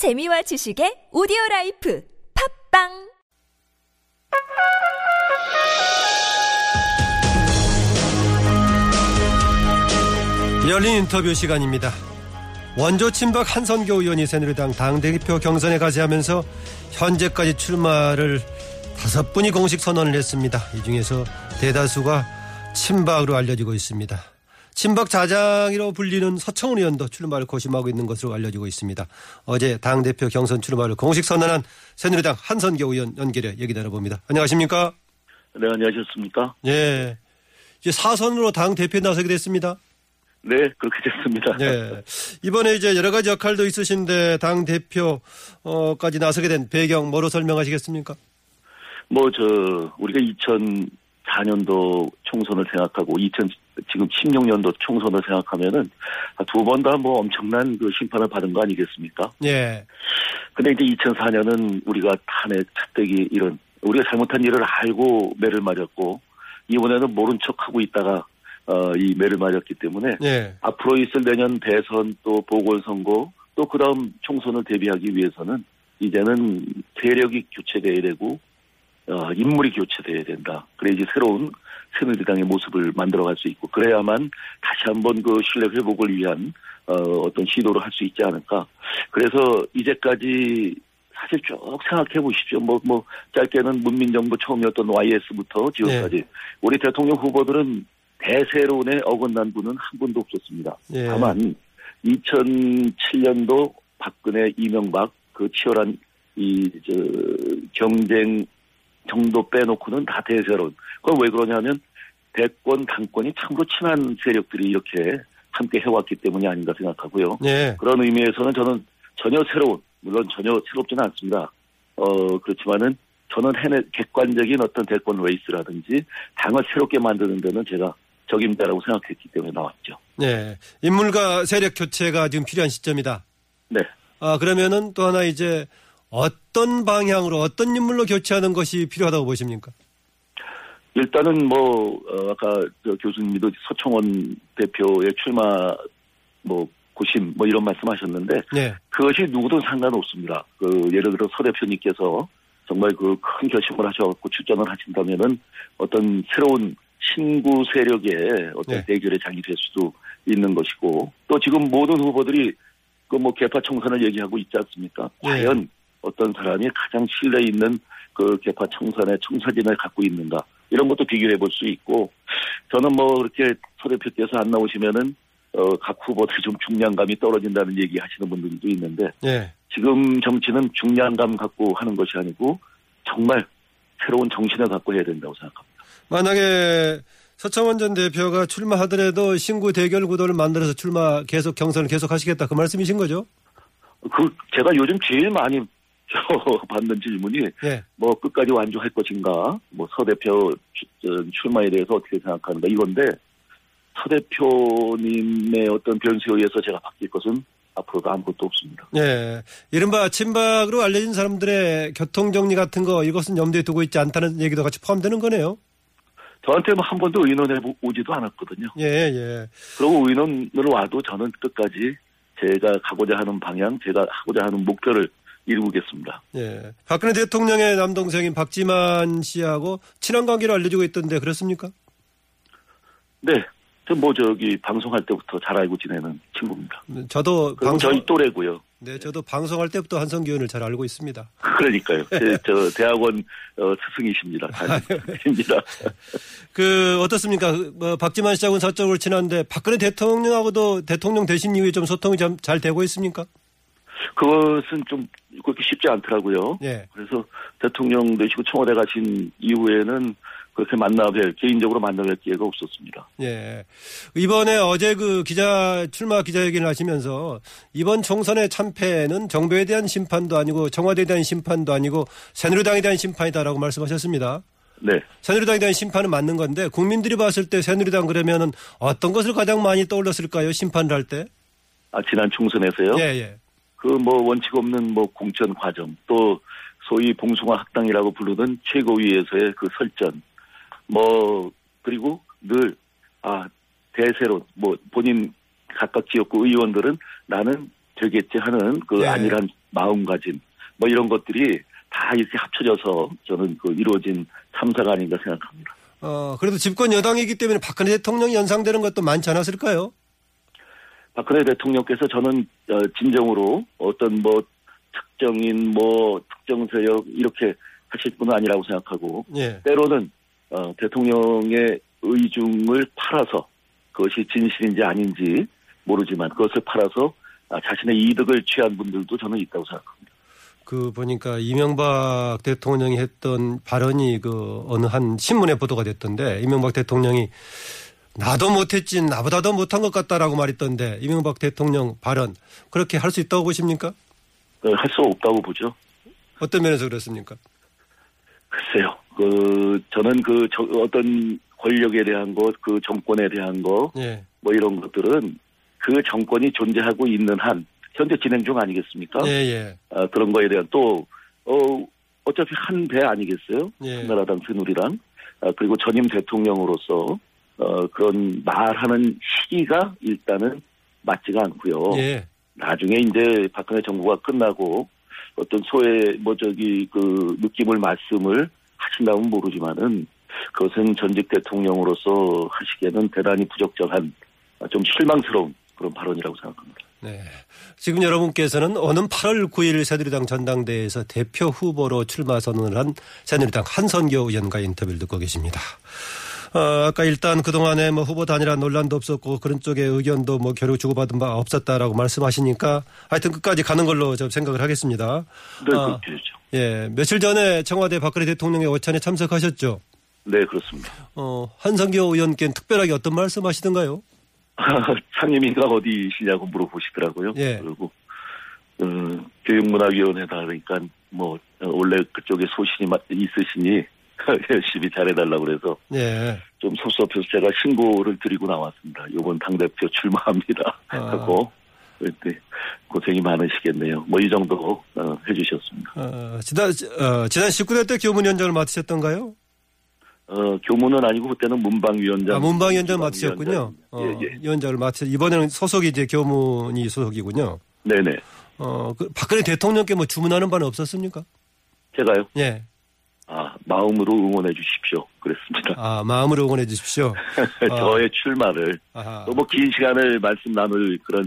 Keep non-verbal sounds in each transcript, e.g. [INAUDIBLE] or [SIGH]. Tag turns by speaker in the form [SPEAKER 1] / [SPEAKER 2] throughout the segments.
[SPEAKER 1] 재미와 지식의 오디오 라이프 팟빵
[SPEAKER 2] 열린 인터뷰 시간입니다. 원조 친박 한선교 의원이 새누리당 당대표 경선에 가세하면서 현재까지 출마를 다섯 분이 공식 선언을 했습니다. 이 중에서 대다수가 친박으로 알려지고 있습니다. 친박 좌장이라고 불리는 서청원 의원도 출마를 고심하고 있는 것으로 알려지고 있습니다. 어제 당대표 경선 출마를 공식 선언한 새누리당 한선교 의원 연결해 얘기 나눠봅니다. 안녕하십니까?
[SPEAKER 3] 네, 안녕하셨습니까?
[SPEAKER 2] 예. 이제 사선으로 당대표 나서게 됐습니다.
[SPEAKER 3] 네, 그렇게 됐습니다.
[SPEAKER 2] 네. 이번에 이제 여러 가지 역할도 있으신데 당 대표까지 나서게 된 배경 뭐로 설명하시겠습니까?
[SPEAKER 3] 뭐 저 우리가 2004년도 총선을 생각하고 2000 지금 16년도 총선을 생각하면은 두 번 다 뭐 엄청난 그 심판을 받은 거 아니겠습니까?
[SPEAKER 2] 예.
[SPEAKER 3] 근데 이제 2004년은 우리가 탄핵 차떼기 이런 우리가 잘못한 일을 알고 매를 맞았고 이번에는 모른 척하고 있다가 어, 이 매를 맞았기 때문에
[SPEAKER 2] 예.
[SPEAKER 3] 앞으로 있을 내년 대선 또 보궐선거 또 그다음 총선을 대비하기 위해서는 이제는 세력이 교체돼야 되고 어, 인물이 교체돼야 된다. 그래 이제 새로운 새누리당의 모습을 만들어갈 수 있고 그래야만 다시 한번 그 신뢰 회복을 위한 어, 어떤 시도를 할 수 있지 않을까. 그래서 이제까지 사실 쭉 생각해 보십시오. 뭐, 뭐, 짧게는 문민정부 처음이었던 YS부터 지금까지. 우리 대통령 후보들은 대세론에 어긋난 분은 한 분도 없었습니다.
[SPEAKER 2] 예.
[SPEAKER 3] 다만 2007년도 박근혜 이명박 그 치열한 이 저 경쟁 정도 빼놓고는 다 대세론. 그건 왜 그러냐면 대권 당권이 참으로 친한 세력들이 이렇게 함께 해왔기 때문이 아닌가 생각하고요.
[SPEAKER 2] 예.
[SPEAKER 3] 그런 의미에서는 저는 전혀 새로운 물론 전혀 새롭지는 않습니다. 어 그렇지만은 저는 해내 객관적인 어떤 대권 레이스라든지 당을 새롭게 만드는 데는 제가 적임자라고 생각했기 때문에 나왔죠.
[SPEAKER 2] 예. 인물과 세력 교체가 지금 필요한 시점이다.
[SPEAKER 3] 네.
[SPEAKER 2] 아, 그러면은 또 하나 이제 어떤 방향으로 어떤 인물로 교체하는 것이 필요하다고 보십니까?
[SPEAKER 3] 일단은 뭐 어, 아까 저 교수님도 서청원 대표의 출마 뭐 고심 뭐 이런 말씀하셨는데
[SPEAKER 2] 예.
[SPEAKER 3] 그것이 누구든 상관없습니다. 그 예를 들어 서 대표님께서 정말 그 큰 결심을 하셔갖고 출전을 하신다면은 어떤 새로운 신구 세력의 어떤
[SPEAKER 2] 네.
[SPEAKER 3] 대결의 장이 될 수도 있는 것이고 또 지금 모든 후보들이 그 뭐 개파 청산을 얘기하고 있지 않습니까?
[SPEAKER 2] 네.
[SPEAKER 3] 과연 어떤 사람이 가장 신뢰 있는 그 개파 청산의 청사진을 갖고 있는가 이런 것도 비교해 볼 수 있고 저는 뭐 그렇게 서 대표께서 안 나오시면은 어, 각 후보들이 좀 중량감이 떨어진다는 얘기 하시는 분들도 있는데
[SPEAKER 2] 예.
[SPEAKER 3] 지금 정치는 중량감 갖고 하는 것이 아니고 정말 새로운 정신을 갖고 해야 된다고 생각합니다.
[SPEAKER 2] 만약에 서청원 전 대표가 출마하더라도 신구 대결 구도를 만들어서 출마 계속 경선을 계속 하시겠다 그 말씀이신 거죠?
[SPEAKER 3] 그 제가 요즘 제일 많이 저 받는 질문이
[SPEAKER 2] 예.
[SPEAKER 3] 뭐 끝까지 완주할 것인가, 뭐 서 대표 출마에 대해서 어떻게 생각하는가 이건데 서 대표님의 어떤 변수에 의해서 제가 바뀔 것은 앞으로도 아무것도 없습니다.
[SPEAKER 2] 예. 이른바 친박으로 알려진 사람들의 교통정리 같은 거 이것은 염두에 두고 있지 않다는 얘기도 같이 포함되는 거네요.
[SPEAKER 3] 저한테 뭐 한 번도 의논해 보- 오지도 않았거든요.
[SPEAKER 2] 예, 예.
[SPEAKER 3] 그리고 의논을 와도 저는 끝까지 제가 가고자 하는 방향, 제가 하고자 하는 목표를 이루겠습니다.
[SPEAKER 2] 예. 박근혜 대통령의 남동생인 박지만 씨하고 친한 관계로 알려지고 있던데 그렇습니까?
[SPEAKER 3] 네. 저뭐 저기 방송할 때부터 잘 알고 지내는 친구입니다.
[SPEAKER 2] 저도
[SPEAKER 3] 그리고
[SPEAKER 2] 방송
[SPEAKER 3] 저희 또래고요.
[SPEAKER 2] 네, 저도 방송할 때부터 한성기 의원을 잘 알고 있습니다. [LAUGHS]
[SPEAKER 3] 그러니까요. 제, [LAUGHS] 저 대학원 어, 스승이십니다. 다입니다. [LAUGHS]
[SPEAKER 2] 그 어떻습니까? 그, 뭐 박지만 씨하고는 사적으로 친한데 박근혜 대통령하고도 대통령 되신 이후에 좀 소통이 좀 잘 되고 있습니까?
[SPEAKER 3] 그것은 좀 그렇게 쉽지 않더라고요.
[SPEAKER 2] 예.
[SPEAKER 3] 그래서 대통령 되시고 청와대 가신 이후에는 그렇게 만나뵐 개인적으로 만나뵐 기회가 없었습니다.
[SPEAKER 2] 예. 이번에 어제 그 기자, 출마 기자회견을 하시면서 이번 총선의 참패는 정부에 대한 심판도 아니고 청와대에 대한 심판도 아니고 새누리당에 대한 심판이다라고 말씀하셨습니다.
[SPEAKER 3] 네.
[SPEAKER 2] 새누리당에 대한 심판은 맞는 건데 국민들이 봤을 때 새누리당 그러면은 어떤 것을 가장 많이 떠올렸을까요? 심판을 할 때?
[SPEAKER 3] 아, 지난 총선에서요.
[SPEAKER 2] 예, 예.
[SPEAKER 3] 그 뭐 원칙 없는 뭐 공천 과정 또 소위 봉숭아 학당이라고 부르는 최고위에서의 그 설전 뭐 그리고 늘 아 대세로 뭐 본인 각각 지역구 의원들은 나는 되겠지 하는 그
[SPEAKER 2] 예.
[SPEAKER 3] 안일한 마음가짐 뭐 이런 것들이 다 이렇게 합쳐져서 저는 그 이루어진 참사가 아닌가 생각합니다.
[SPEAKER 2] 어, 그래도 집권 여당이기 때문에 박근혜 대통령이 연상되는 것도 많지 않았을까요?
[SPEAKER 3] 박근혜 대통령께서 저는 어, 진정으로 어떤 뭐 특정인 뭐 특정 세력 이렇게 하실 분은 아니라고 생각하고
[SPEAKER 2] 예.
[SPEAKER 3] 때로는 어, 대통령의 의중을 팔아서 그것이 진실인지 아닌지 모르지만 그것을 팔아서 아, 자신의 이득을 취한 분들도 저는 있다고 생각합니다.
[SPEAKER 2] 그 보니까 이명박 대통령이 했던 발언이 그 어느 한 신문에 보도가 됐던데 이명박 대통령이 나도 못했지 나보다도 못한 것 같다라고 말했던데 이명박 대통령 발언 그렇게 할 수 있다고 보십니까?
[SPEAKER 3] 어, 할수 없다고 보죠.
[SPEAKER 2] 어떤 면에서 그렇습니까?
[SPEAKER 3] 글쎄요. 그 저는 그 저- 어떤 권력에 대한 것, 그 정권에 대한 거,
[SPEAKER 2] 예.
[SPEAKER 3] 뭐 이런 것들은 그 정권이 존재하고 있는 한 현재 진행 중 아니겠습니까?
[SPEAKER 2] 예, 예.
[SPEAKER 3] 아, 그런 거에 대한 또 어, 어차피 한 배 아니겠어요?
[SPEAKER 2] 예.
[SPEAKER 3] 한나라당 새누리당 아, 그리고 전임 대통령으로서 어, 그런 말하는 시기가 일단은 맞지가 않고요.
[SPEAKER 2] 예.
[SPEAKER 3] 나중에 이제 박근혜 정부가 끝나고 어떤 소의 뭐 저기 그 느낌을 말씀을 하신다면 모르지만은 그것은 전직 대통령으로서 하시기에는 대단히 부적절한 아, 좀 실망스러운 그런 발언이라고 생각합니다.
[SPEAKER 2] 네. 지금 여러분께서는 오는 8월 9일 새누리당 전당대회에서 대표 후보로 출마 선언을 한 새누리당 한선교 의원과 인터뷰를 듣고 계십니다. 어, 아까 일단 그동안에 뭐 후보 단일화 논란도 없었고 그런 쪽의 의견도 뭐 결국 주고받은 바 없었다라고 말씀하시니까 하여튼 끝까지 가는 걸로 좀 생각을 하겠습니다.
[SPEAKER 3] 네,
[SPEAKER 2] 아.
[SPEAKER 3] 그렇게 되죠.
[SPEAKER 2] 예. 며칠 전에 청와대 박근혜 대통령의 오찬에 참석하셨죠.
[SPEAKER 3] 네, 그렇습니다.
[SPEAKER 2] 어, 한선교 의원께는 특별하게 어떤 말씀 하시던가요?
[SPEAKER 3] 상임위가 [LAUGHS] 어디시냐고 물어보시더라고요.
[SPEAKER 2] 예.
[SPEAKER 3] 그리고 어, 교육문화위원회다 그러니까 뭐 어, 원래 그쪽에 소신이 마- 있으시니 [LAUGHS] 열심히 잘해달라고 그래서
[SPEAKER 2] 예.
[SPEAKER 3] 좀 섭섭해서 제가 신고를 드리고 나왔습니다. 이번 당대표 출마합니다.
[SPEAKER 2] 아. [LAUGHS]
[SPEAKER 3] 하고 그때 고생이 많으시겠네요. 뭐 이 정도 어, 해주셨습니다.
[SPEAKER 2] 어, 지난, 어, 지난 19대 때 교문위원장을 맡으셨던가요?
[SPEAKER 3] 어, 교문은 아니고 그때는 문방위원장.
[SPEAKER 2] 아, 문방위원장
[SPEAKER 3] 문방위원장.
[SPEAKER 2] 맡으셨군요. 어,
[SPEAKER 3] 예, 예.
[SPEAKER 2] 위원장을 맡으 이번에는 소속이 이제 교문이 소속이군요.
[SPEAKER 3] 네네.
[SPEAKER 2] 어, 그 박근혜 대통령께 뭐 주문하는 바는 없었습니까?
[SPEAKER 3] 제가요.
[SPEAKER 2] 예.
[SPEAKER 3] 아 마음으로 응원해 주십시오. 그랬습니다.
[SPEAKER 2] 아, 마음으로 응원해 주십시오. [LAUGHS] 아.
[SPEAKER 3] 저의 출마를
[SPEAKER 2] 아하.
[SPEAKER 3] 너무 긴 시간을 말씀 나눌 그런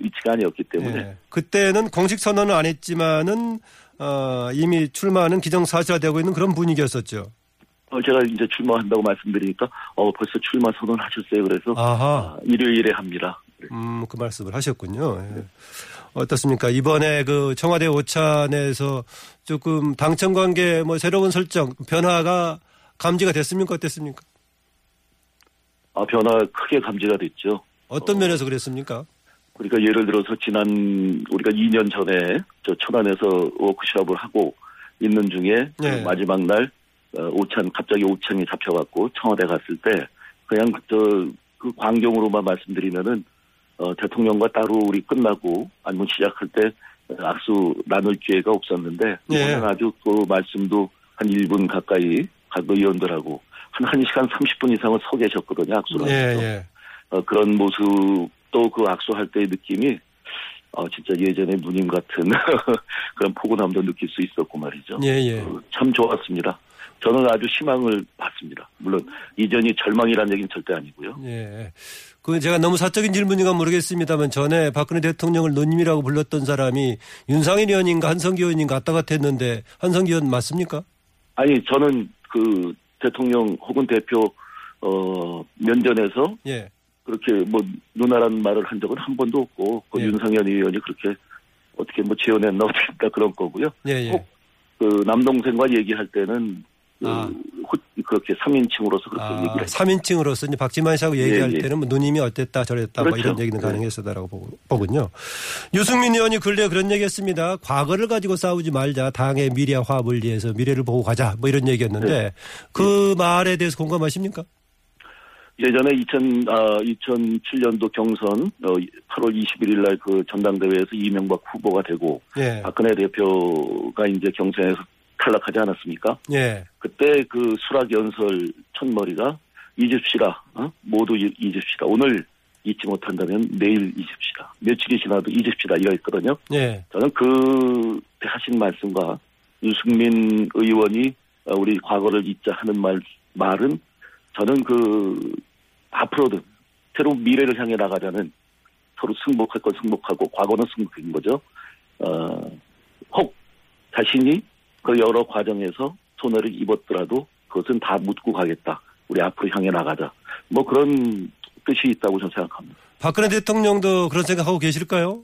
[SPEAKER 3] 위치가 아니었기 때문에
[SPEAKER 2] 예. 그때는 공식 선언을 안 했지만은, 어, 이미 출마는 기정사실화되고 있는 그런 분위기였었죠.
[SPEAKER 3] 어, 제가 이제 출마한다고 말씀드리니까 어 벌써 출마 선언하셨어요. 그래서.
[SPEAKER 2] 아,
[SPEAKER 3] 일요일에 합니다.
[SPEAKER 2] 음, 그 말씀을 하셨군요. 예. 어떻습니까? 이번에 그 청와대 오찬에서 조금 당청 관계 뭐 새로운 설정, 변화가 감지가 됐습니까? 어땠습니까?
[SPEAKER 3] 아 변화 크게 감지가 됐죠.
[SPEAKER 2] 어떤 면에서 그랬습니까?
[SPEAKER 3] 그러니까 예를 들어서 지난 우리가 2년 전에 저 천안에서 워크숍을 하고 있는 중에 그
[SPEAKER 2] 네.
[SPEAKER 3] 마지막 날 어, 오찬 갑자기 오찬이 잡혀갖고 청와대 갔을 때 그냥 저 그 광경으로만 말씀드리면은 어, 대통령과 따로 우리 끝나고 안문 시작할 때 악수 나눌 기회가 없었는데
[SPEAKER 2] 예.
[SPEAKER 3] 이번엔 아주 그 말씀도 한 1분 가까이 각 의원들하고 한 1시간 30분 이상은 서 계셨거든요. 악수를
[SPEAKER 2] 예,
[SPEAKER 3] 하면서.
[SPEAKER 2] 예.
[SPEAKER 3] 어, 그런 모습 또 그 악수할 때의 느낌이 어, 진짜 예전에 누님 같은 [LAUGHS] 그런 포근함도 느낄 수 있었고 말이죠.
[SPEAKER 2] 예, 예.
[SPEAKER 3] 어, 참 좋았습니다. 저는 아주 희망을 받습니다. 물론 이전이 절망이라는 얘기는 절대 아니고요.
[SPEAKER 2] 예. 그 제가 너무 사적인 질문인가 모르겠습니다만 전에 박근혜 대통령을 누님이라고 불렀던 사람이 윤상현 의원인가 한성기 의원인가 왔다 갔다 했는데 한성기 의원 맞습니까?
[SPEAKER 3] 아니 저는 그 대통령 혹은 대표 어, 면전에서
[SPEAKER 2] 예.
[SPEAKER 3] 그렇게 뭐 누나라는 말을 한 적은 한 번도 없고 그
[SPEAKER 2] 예.
[SPEAKER 3] 윤상현 의원이 그렇게 어떻게 뭐 지어냈나 [LAUGHS] 어떻게 그런 거고요.
[SPEAKER 2] 예, 예.
[SPEAKER 3] 꼭그 남동생과 얘기할 때는 그
[SPEAKER 2] 아.
[SPEAKER 3] 호- 그렇게 3인칭으로서 그렇게
[SPEAKER 2] 아,
[SPEAKER 3] 얘기를 했죠.
[SPEAKER 2] 3인칭으로서 이제 박지만 씨하고 얘기할
[SPEAKER 3] 예, 예.
[SPEAKER 2] 때는 뭐 누님이 어땠다 저랬다 뭐
[SPEAKER 3] 그렇죠.
[SPEAKER 2] 이런 얘기는
[SPEAKER 3] 네.
[SPEAKER 2] 가능했었다라고 보고- 보군요. 유승민 의원이 근래 그런 얘기 했습니다. 과거를 가지고 싸우지 말자. 당의 미래와 화합을 위해서 미래를 보고 가자. 뭐 이런 얘기였는데
[SPEAKER 3] 네.
[SPEAKER 2] 그 말에 대해서 공감하십니까?
[SPEAKER 3] 예전에 2000, 아, 2007년도 경선 어, 8월 21일 날 그 전당대회에서 이명박 후보가 되고
[SPEAKER 2] 예.
[SPEAKER 3] 박근혜 대표가 이제 경선에서 탈락하지 않았습니까?
[SPEAKER 2] 예.
[SPEAKER 3] 그때 그 수락 연설 첫머리가 잊읍시다. 어? 모두 잊- 잊읍시다. 오늘 잊지 못한다면 내일 잊읍시다. 며칠이 지나도 잊읍시다. 이거 있거든요.
[SPEAKER 2] 예.
[SPEAKER 3] 저는 그 하신 말씀과 유승민 의원이 어, 우리 과거를 잊자 하는 말, 말은 저는 그 앞으로든 새로운 미래를 향해 나가자는 서로 승복할 건 승복하고 과거는 승복인 거죠. 어, 혹 자신이 그 여러 과정에서 손해를 입었더라도 그것은 다 묻고 가겠다. 우리 앞으로 향해 나가자. 뭐 그런 뜻이 있다고 저는 생각합니다.
[SPEAKER 2] 박근혜 대통령도 그런 생각하고 계실까요?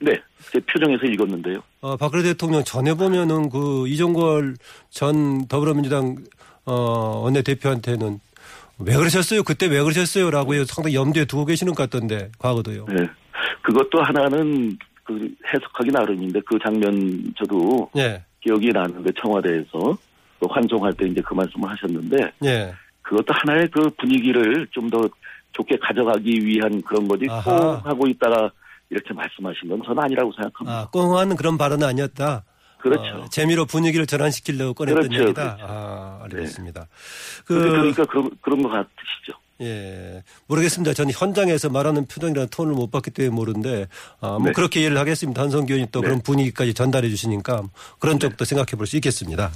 [SPEAKER 3] 네, 제 표정에서 읽었는데요.
[SPEAKER 2] 어, 박근혜 대통령 전에 보면은 그 이종걸 전 더불어민주당 어, 원내대표한테는 왜 그러셨어요? 그때 왜 그러셨어요? 라고 상당히 염두에 두고 계시는 것 같던데, 과거도요.
[SPEAKER 3] 네, 그것도 하나는 그 해석하기 나름인데 그 장면 저도
[SPEAKER 2] 예,
[SPEAKER 3] 기억이 나는데 청와대에서 또 환송할 때 이제 그 말씀을 하셨는데
[SPEAKER 2] 예.
[SPEAKER 3] 그것도 하나의 그 분위기를 좀 더 좋게 가져가기 위한 그런 거지. 꼭 하고 있다가 이렇게 말씀하신 건 저는 아니라고 생각합니다.
[SPEAKER 2] 아, 꽁한 그런 발언은 아니었다.
[SPEAKER 3] 그렇죠.
[SPEAKER 2] 어, 재미로 분위기를 전환시키려고 꺼냈던
[SPEAKER 3] 그렇죠,
[SPEAKER 2] 얘기다.
[SPEAKER 3] 그렇죠.
[SPEAKER 2] 아, 알겠습니다.
[SPEAKER 3] 그,
[SPEAKER 2] 그,
[SPEAKER 3] 그러니까 그런 그런 것 같으시죠.
[SPEAKER 2] 예. 모르겠습니다. 저는 현장에서 말하는 표정이나 톤을 못 봤기 때문에 모르는데, 아, 뭐
[SPEAKER 3] 네.
[SPEAKER 2] 그렇게 이해를 하겠습니다. 한성규 의원이 또
[SPEAKER 3] 네.
[SPEAKER 2] 그런 분위기까지 전달해 주시니까 그런 쪽도 생각해 볼 수 있겠습니다.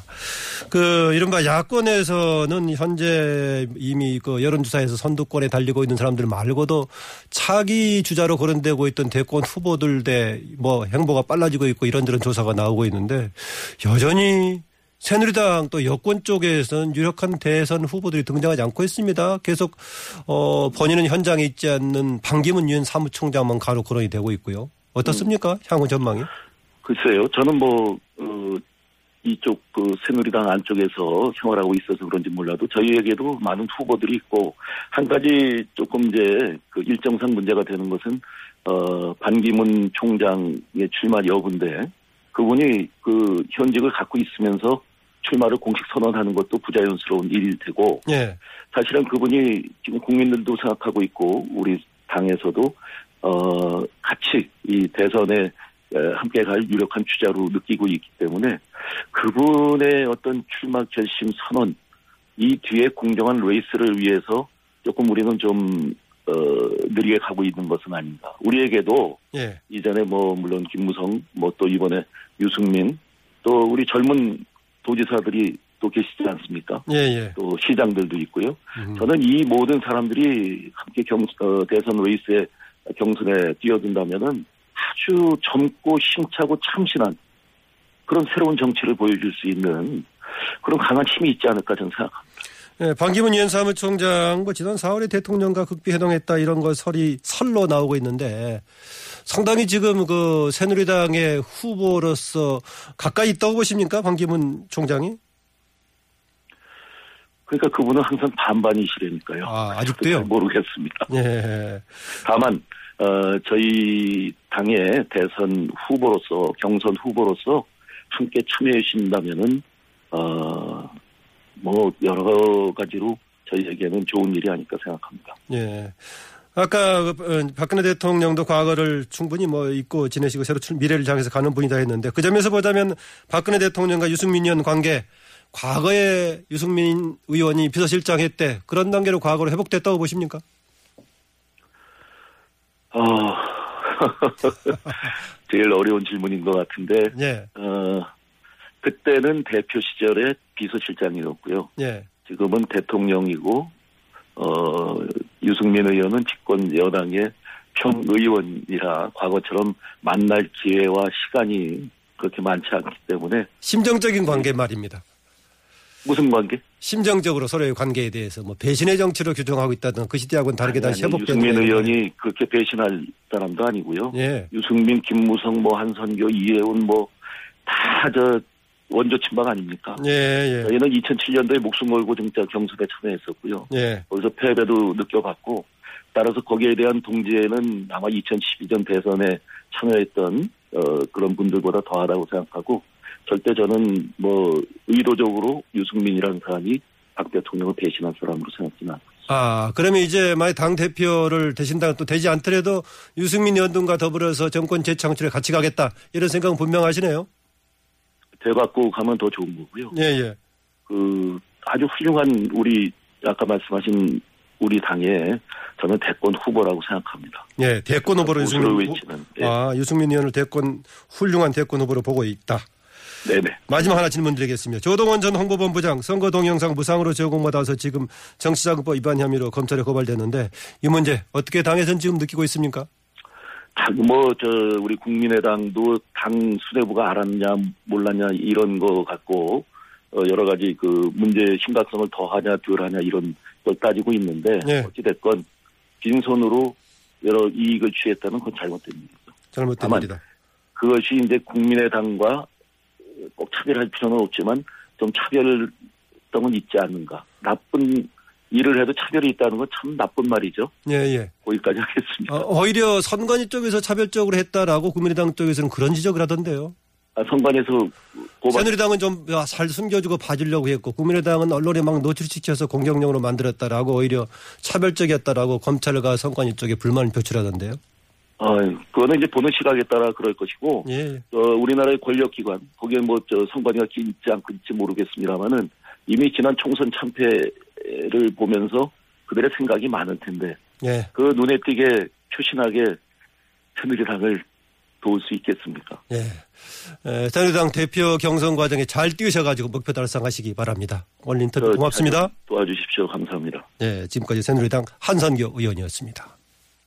[SPEAKER 2] 그, 이른바 야권에서는 현재 이미 그 여론조사에서 선두권에 달리고 있는 사람들 말고도 차기 주자로 거론되고 있던 대권 후보들 대 뭐 행보가 빨라지고 있고 이런저런 조사가 나오고 있는데 여전히 새누리당 또 여권 쪽에서는 유력한 대선 후보들이 등장하지 않고 있습니다. 계속 어 본인은 현장에 있지 않는 방기문 유엔 사무총장만 가로 거론이 되고 있고요. 어떻습니까? 향후 전망이?
[SPEAKER 3] 글쎄요. 저는 뭐 어, 이쪽 그 새누리당 안쪽에서 생활하고 있어서 그런지 몰라도 저희에게도 많은 후보들이 있고 한 가지 조금 이제 그 일정상 문제가 되는 것은 어 반기문 총장의 출마 여부인데 그분이 그 현직을 갖고 있으면서 출마를 공식 선언하는 것도 부자연스러운 일일 테고
[SPEAKER 2] 예.
[SPEAKER 3] 사실은 그분이 지금 국민들도 생각하고 있고 우리 당에서도 어 같이 이 대선에 에, 함께 갈 유력한 주자로 느끼고 있기 때문에 그분의 어떤 출마 결심 선언 이 뒤에 공정한 레이스를 위해서 조금 우리는 좀 어, 느리게 가고 있는 것은 아닌가. 우리에게도
[SPEAKER 2] 예.
[SPEAKER 3] 이전에 뭐 물론 김무성 뭐 또 이번에 유승민 또 우리 젊은 도지사들이 또 계시지 않습니까?
[SPEAKER 2] 예, 예.
[SPEAKER 3] 또 시장들도 있고요.
[SPEAKER 2] 음.
[SPEAKER 3] 저는 이 모든 사람들이 함께 경, 어, 대선 레이스에 경선에 뛰어든다면은 아주 젊고 힘차고 참신한 그런 새로운 정치를 보여줄 수 있는 그런 강한 힘이 있지 않을까 저는 생각합니다.
[SPEAKER 2] 예, 반기문 유엔 사무총장 뭐 지난 4월에 대통령과 극비 회동했다 이런 거 설이 설로 나오고 있는데 상당히 지금 그 새누리당의 후보로서 가까이 있다고 보십니까? 반기문 총장이?
[SPEAKER 3] 그러니까 그분은 항상 반반이시라니까요.
[SPEAKER 2] 아, 아직도요? [LAUGHS]
[SPEAKER 3] 잘 모르겠습니다.
[SPEAKER 2] 예.
[SPEAKER 3] 다만 어, 저희 당의 대선 후보로서 경선 후보로서 함께 참여해 주신다면은 어, 뭐 여러 가지로 저희에게는 좋은 일이 아닐까 생각합니다.
[SPEAKER 2] 예. 아까 그, 어, 박근혜 대통령도 과거를 충분히 뭐 잊고 지내시고 새로 출- 미래를 향해서 가는 분이다 했는데 그 점에서 보자면 박근혜 대통령과 유승민 의원 관계 과거에 유승민 의원이 비서실장 했대 그런 단계로 과거로 회복됐다고 보십니까?
[SPEAKER 3] 어, [LAUGHS] 제일 어려운 질문인 것 같은데
[SPEAKER 2] 예.
[SPEAKER 3] 어, 그때는 대표 시절에 비서실장이었고요.
[SPEAKER 2] 예.
[SPEAKER 3] 지금은 대통령이고 어, 유승민 의원은 집권 여당의 평의원이라 과거처럼 만날 기회와 시간이 그렇게 많지 않기 때문에
[SPEAKER 2] 심정적인 관계 말입니다.
[SPEAKER 3] 무슨 관계?
[SPEAKER 2] 심정적으로 서로의 관계에 대해서 뭐 배신의 정치로 규정하고 있다든 그 시대하고는 다르게
[SPEAKER 3] 아니,
[SPEAKER 2] 다시 회복되는
[SPEAKER 3] 유승민. 의원이 그렇게 배신할 사람도 아니고요.
[SPEAKER 2] 예.
[SPEAKER 3] 유승민, 김무성, 뭐 한선교, 이해운 뭐다 저 원조 친박 아닙니까?
[SPEAKER 2] 예, 예.
[SPEAKER 3] 저희는 2007년도에 목숨 걸고 정자 경선에 참여했었고요.
[SPEAKER 2] 예.
[SPEAKER 3] 거기서 패배도 느껴봤고 따라서 거기에 대한 동지에는 아마 2012년 대선에 참여했던 어, 그런 분들보다 더하다고 생각하고 절대 저는 뭐 의도적으로 유승민이라는 사람이 박 대통령을 배신한 사람으로 생각지는 않고
[SPEAKER 2] 아, 그러면 이제 만약 당 대표를 되신다면 또 되지 않더라도 유승민 의원 등과 더불어서 정권 재창출에 같이 가겠다 이런 생각은 분명하시네요.
[SPEAKER 3] 돼갖고 가면 더 좋은 거고요.
[SPEAKER 2] 예, 예.
[SPEAKER 3] 그 아주 훌륭한 우리 아까 말씀하신 우리 당의 저는 대권 후보라고 생각합니다.
[SPEAKER 2] 예, 대권 후보로 유승민, 후-
[SPEAKER 3] 외치는. 예.
[SPEAKER 2] 아, 유승민 의원을 대권, 훌륭한 대권 후보로 보고 있다.
[SPEAKER 3] 네네.
[SPEAKER 2] 마지막 하나 질문 드리겠습니다. 조동원 전 홍보본부장 선거 동영상 무상으로 제공받아서 지금 정치자금법 위반 혐의로 검찰에 고발됐는데 이 문제 어떻게 당에서는 지금 느끼고 있습니까?
[SPEAKER 3] 뭐, 저, 우리 국민의당도 당 수뇌부가 알았냐, 몰랐냐, 이런 거 갖고, 어, 여러 가지 그 문제의 심각성을 더하냐, 덜하냐, 이런 걸 따지고 있는데,
[SPEAKER 2] 네.
[SPEAKER 3] 어찌됐건, 빈손으로 여러 이익을 취했다는 건 잘못된 일이죠.
[SPEAKER 2] 잘못된
[SPEAKER 3] 다만
[SPEAKER 2] 일이다.
[SPEAKER 3] 그것이 이제 국민의당과 꼭 차별할 필요는 없지만, 좀 차별성은 있지 않는가. 나쁜 일을 해도 차별이 있다는 건 참 나쁜 말이죠.
[SPEAKER 2] 예, 예.
[SPEAKER 3] 거기까지 하겠습니다.
[SPEAKER 2] 어, 오히려 선관위 쪽에서 차별적으로 했다라고 국민의당 쪽에서는 그런 지적을 하던데요.
[SPEAKER 3] 아, 선관에서 고발
[SPEAKER 2] 새누리당은 좀살 숨겨주고 봐주려고 했고 국민의당은 언론에 막 노출시켜서 공격용으로 만들었다라고 오히려 차별적이었다라고 검찰과 선관위 쪽에 불만을 표출하던데요.
[SPEAKER 3] 아, 그거는 이제 보는 시각에 따라 그럴 것이고,
[SPEAKER 2] 예.
[SPEAKER 3] 어, 우리나라의 권력기관, 거기에 뭐, 저, 선관위가 있지 않을지 모르겠습니다만은, 이미 지난 총선 참패 를 보면서 그들의 생각이 많을 텐데,
[SPEAKER 2] 예.
[SPEAKER 3] 그 눈에 띄게 표신하게 새누리당을 도울 수 있겠습니까?
[SPEAKER 2] 예. 에, 새누리당 대표 경선 과정에 잘 뛰으셔가지고 목표 달성하시기 바랍니다. 오늘 인터뷰
[SPEAKER 3] 저
[SPEAKER 2] 고맙습니다.
[SPEAKER 3] 도와주십시오. 감사합니다.
[SPEAKER 2] 예, 지금까지 새누리당 한선교 의원이었습니다.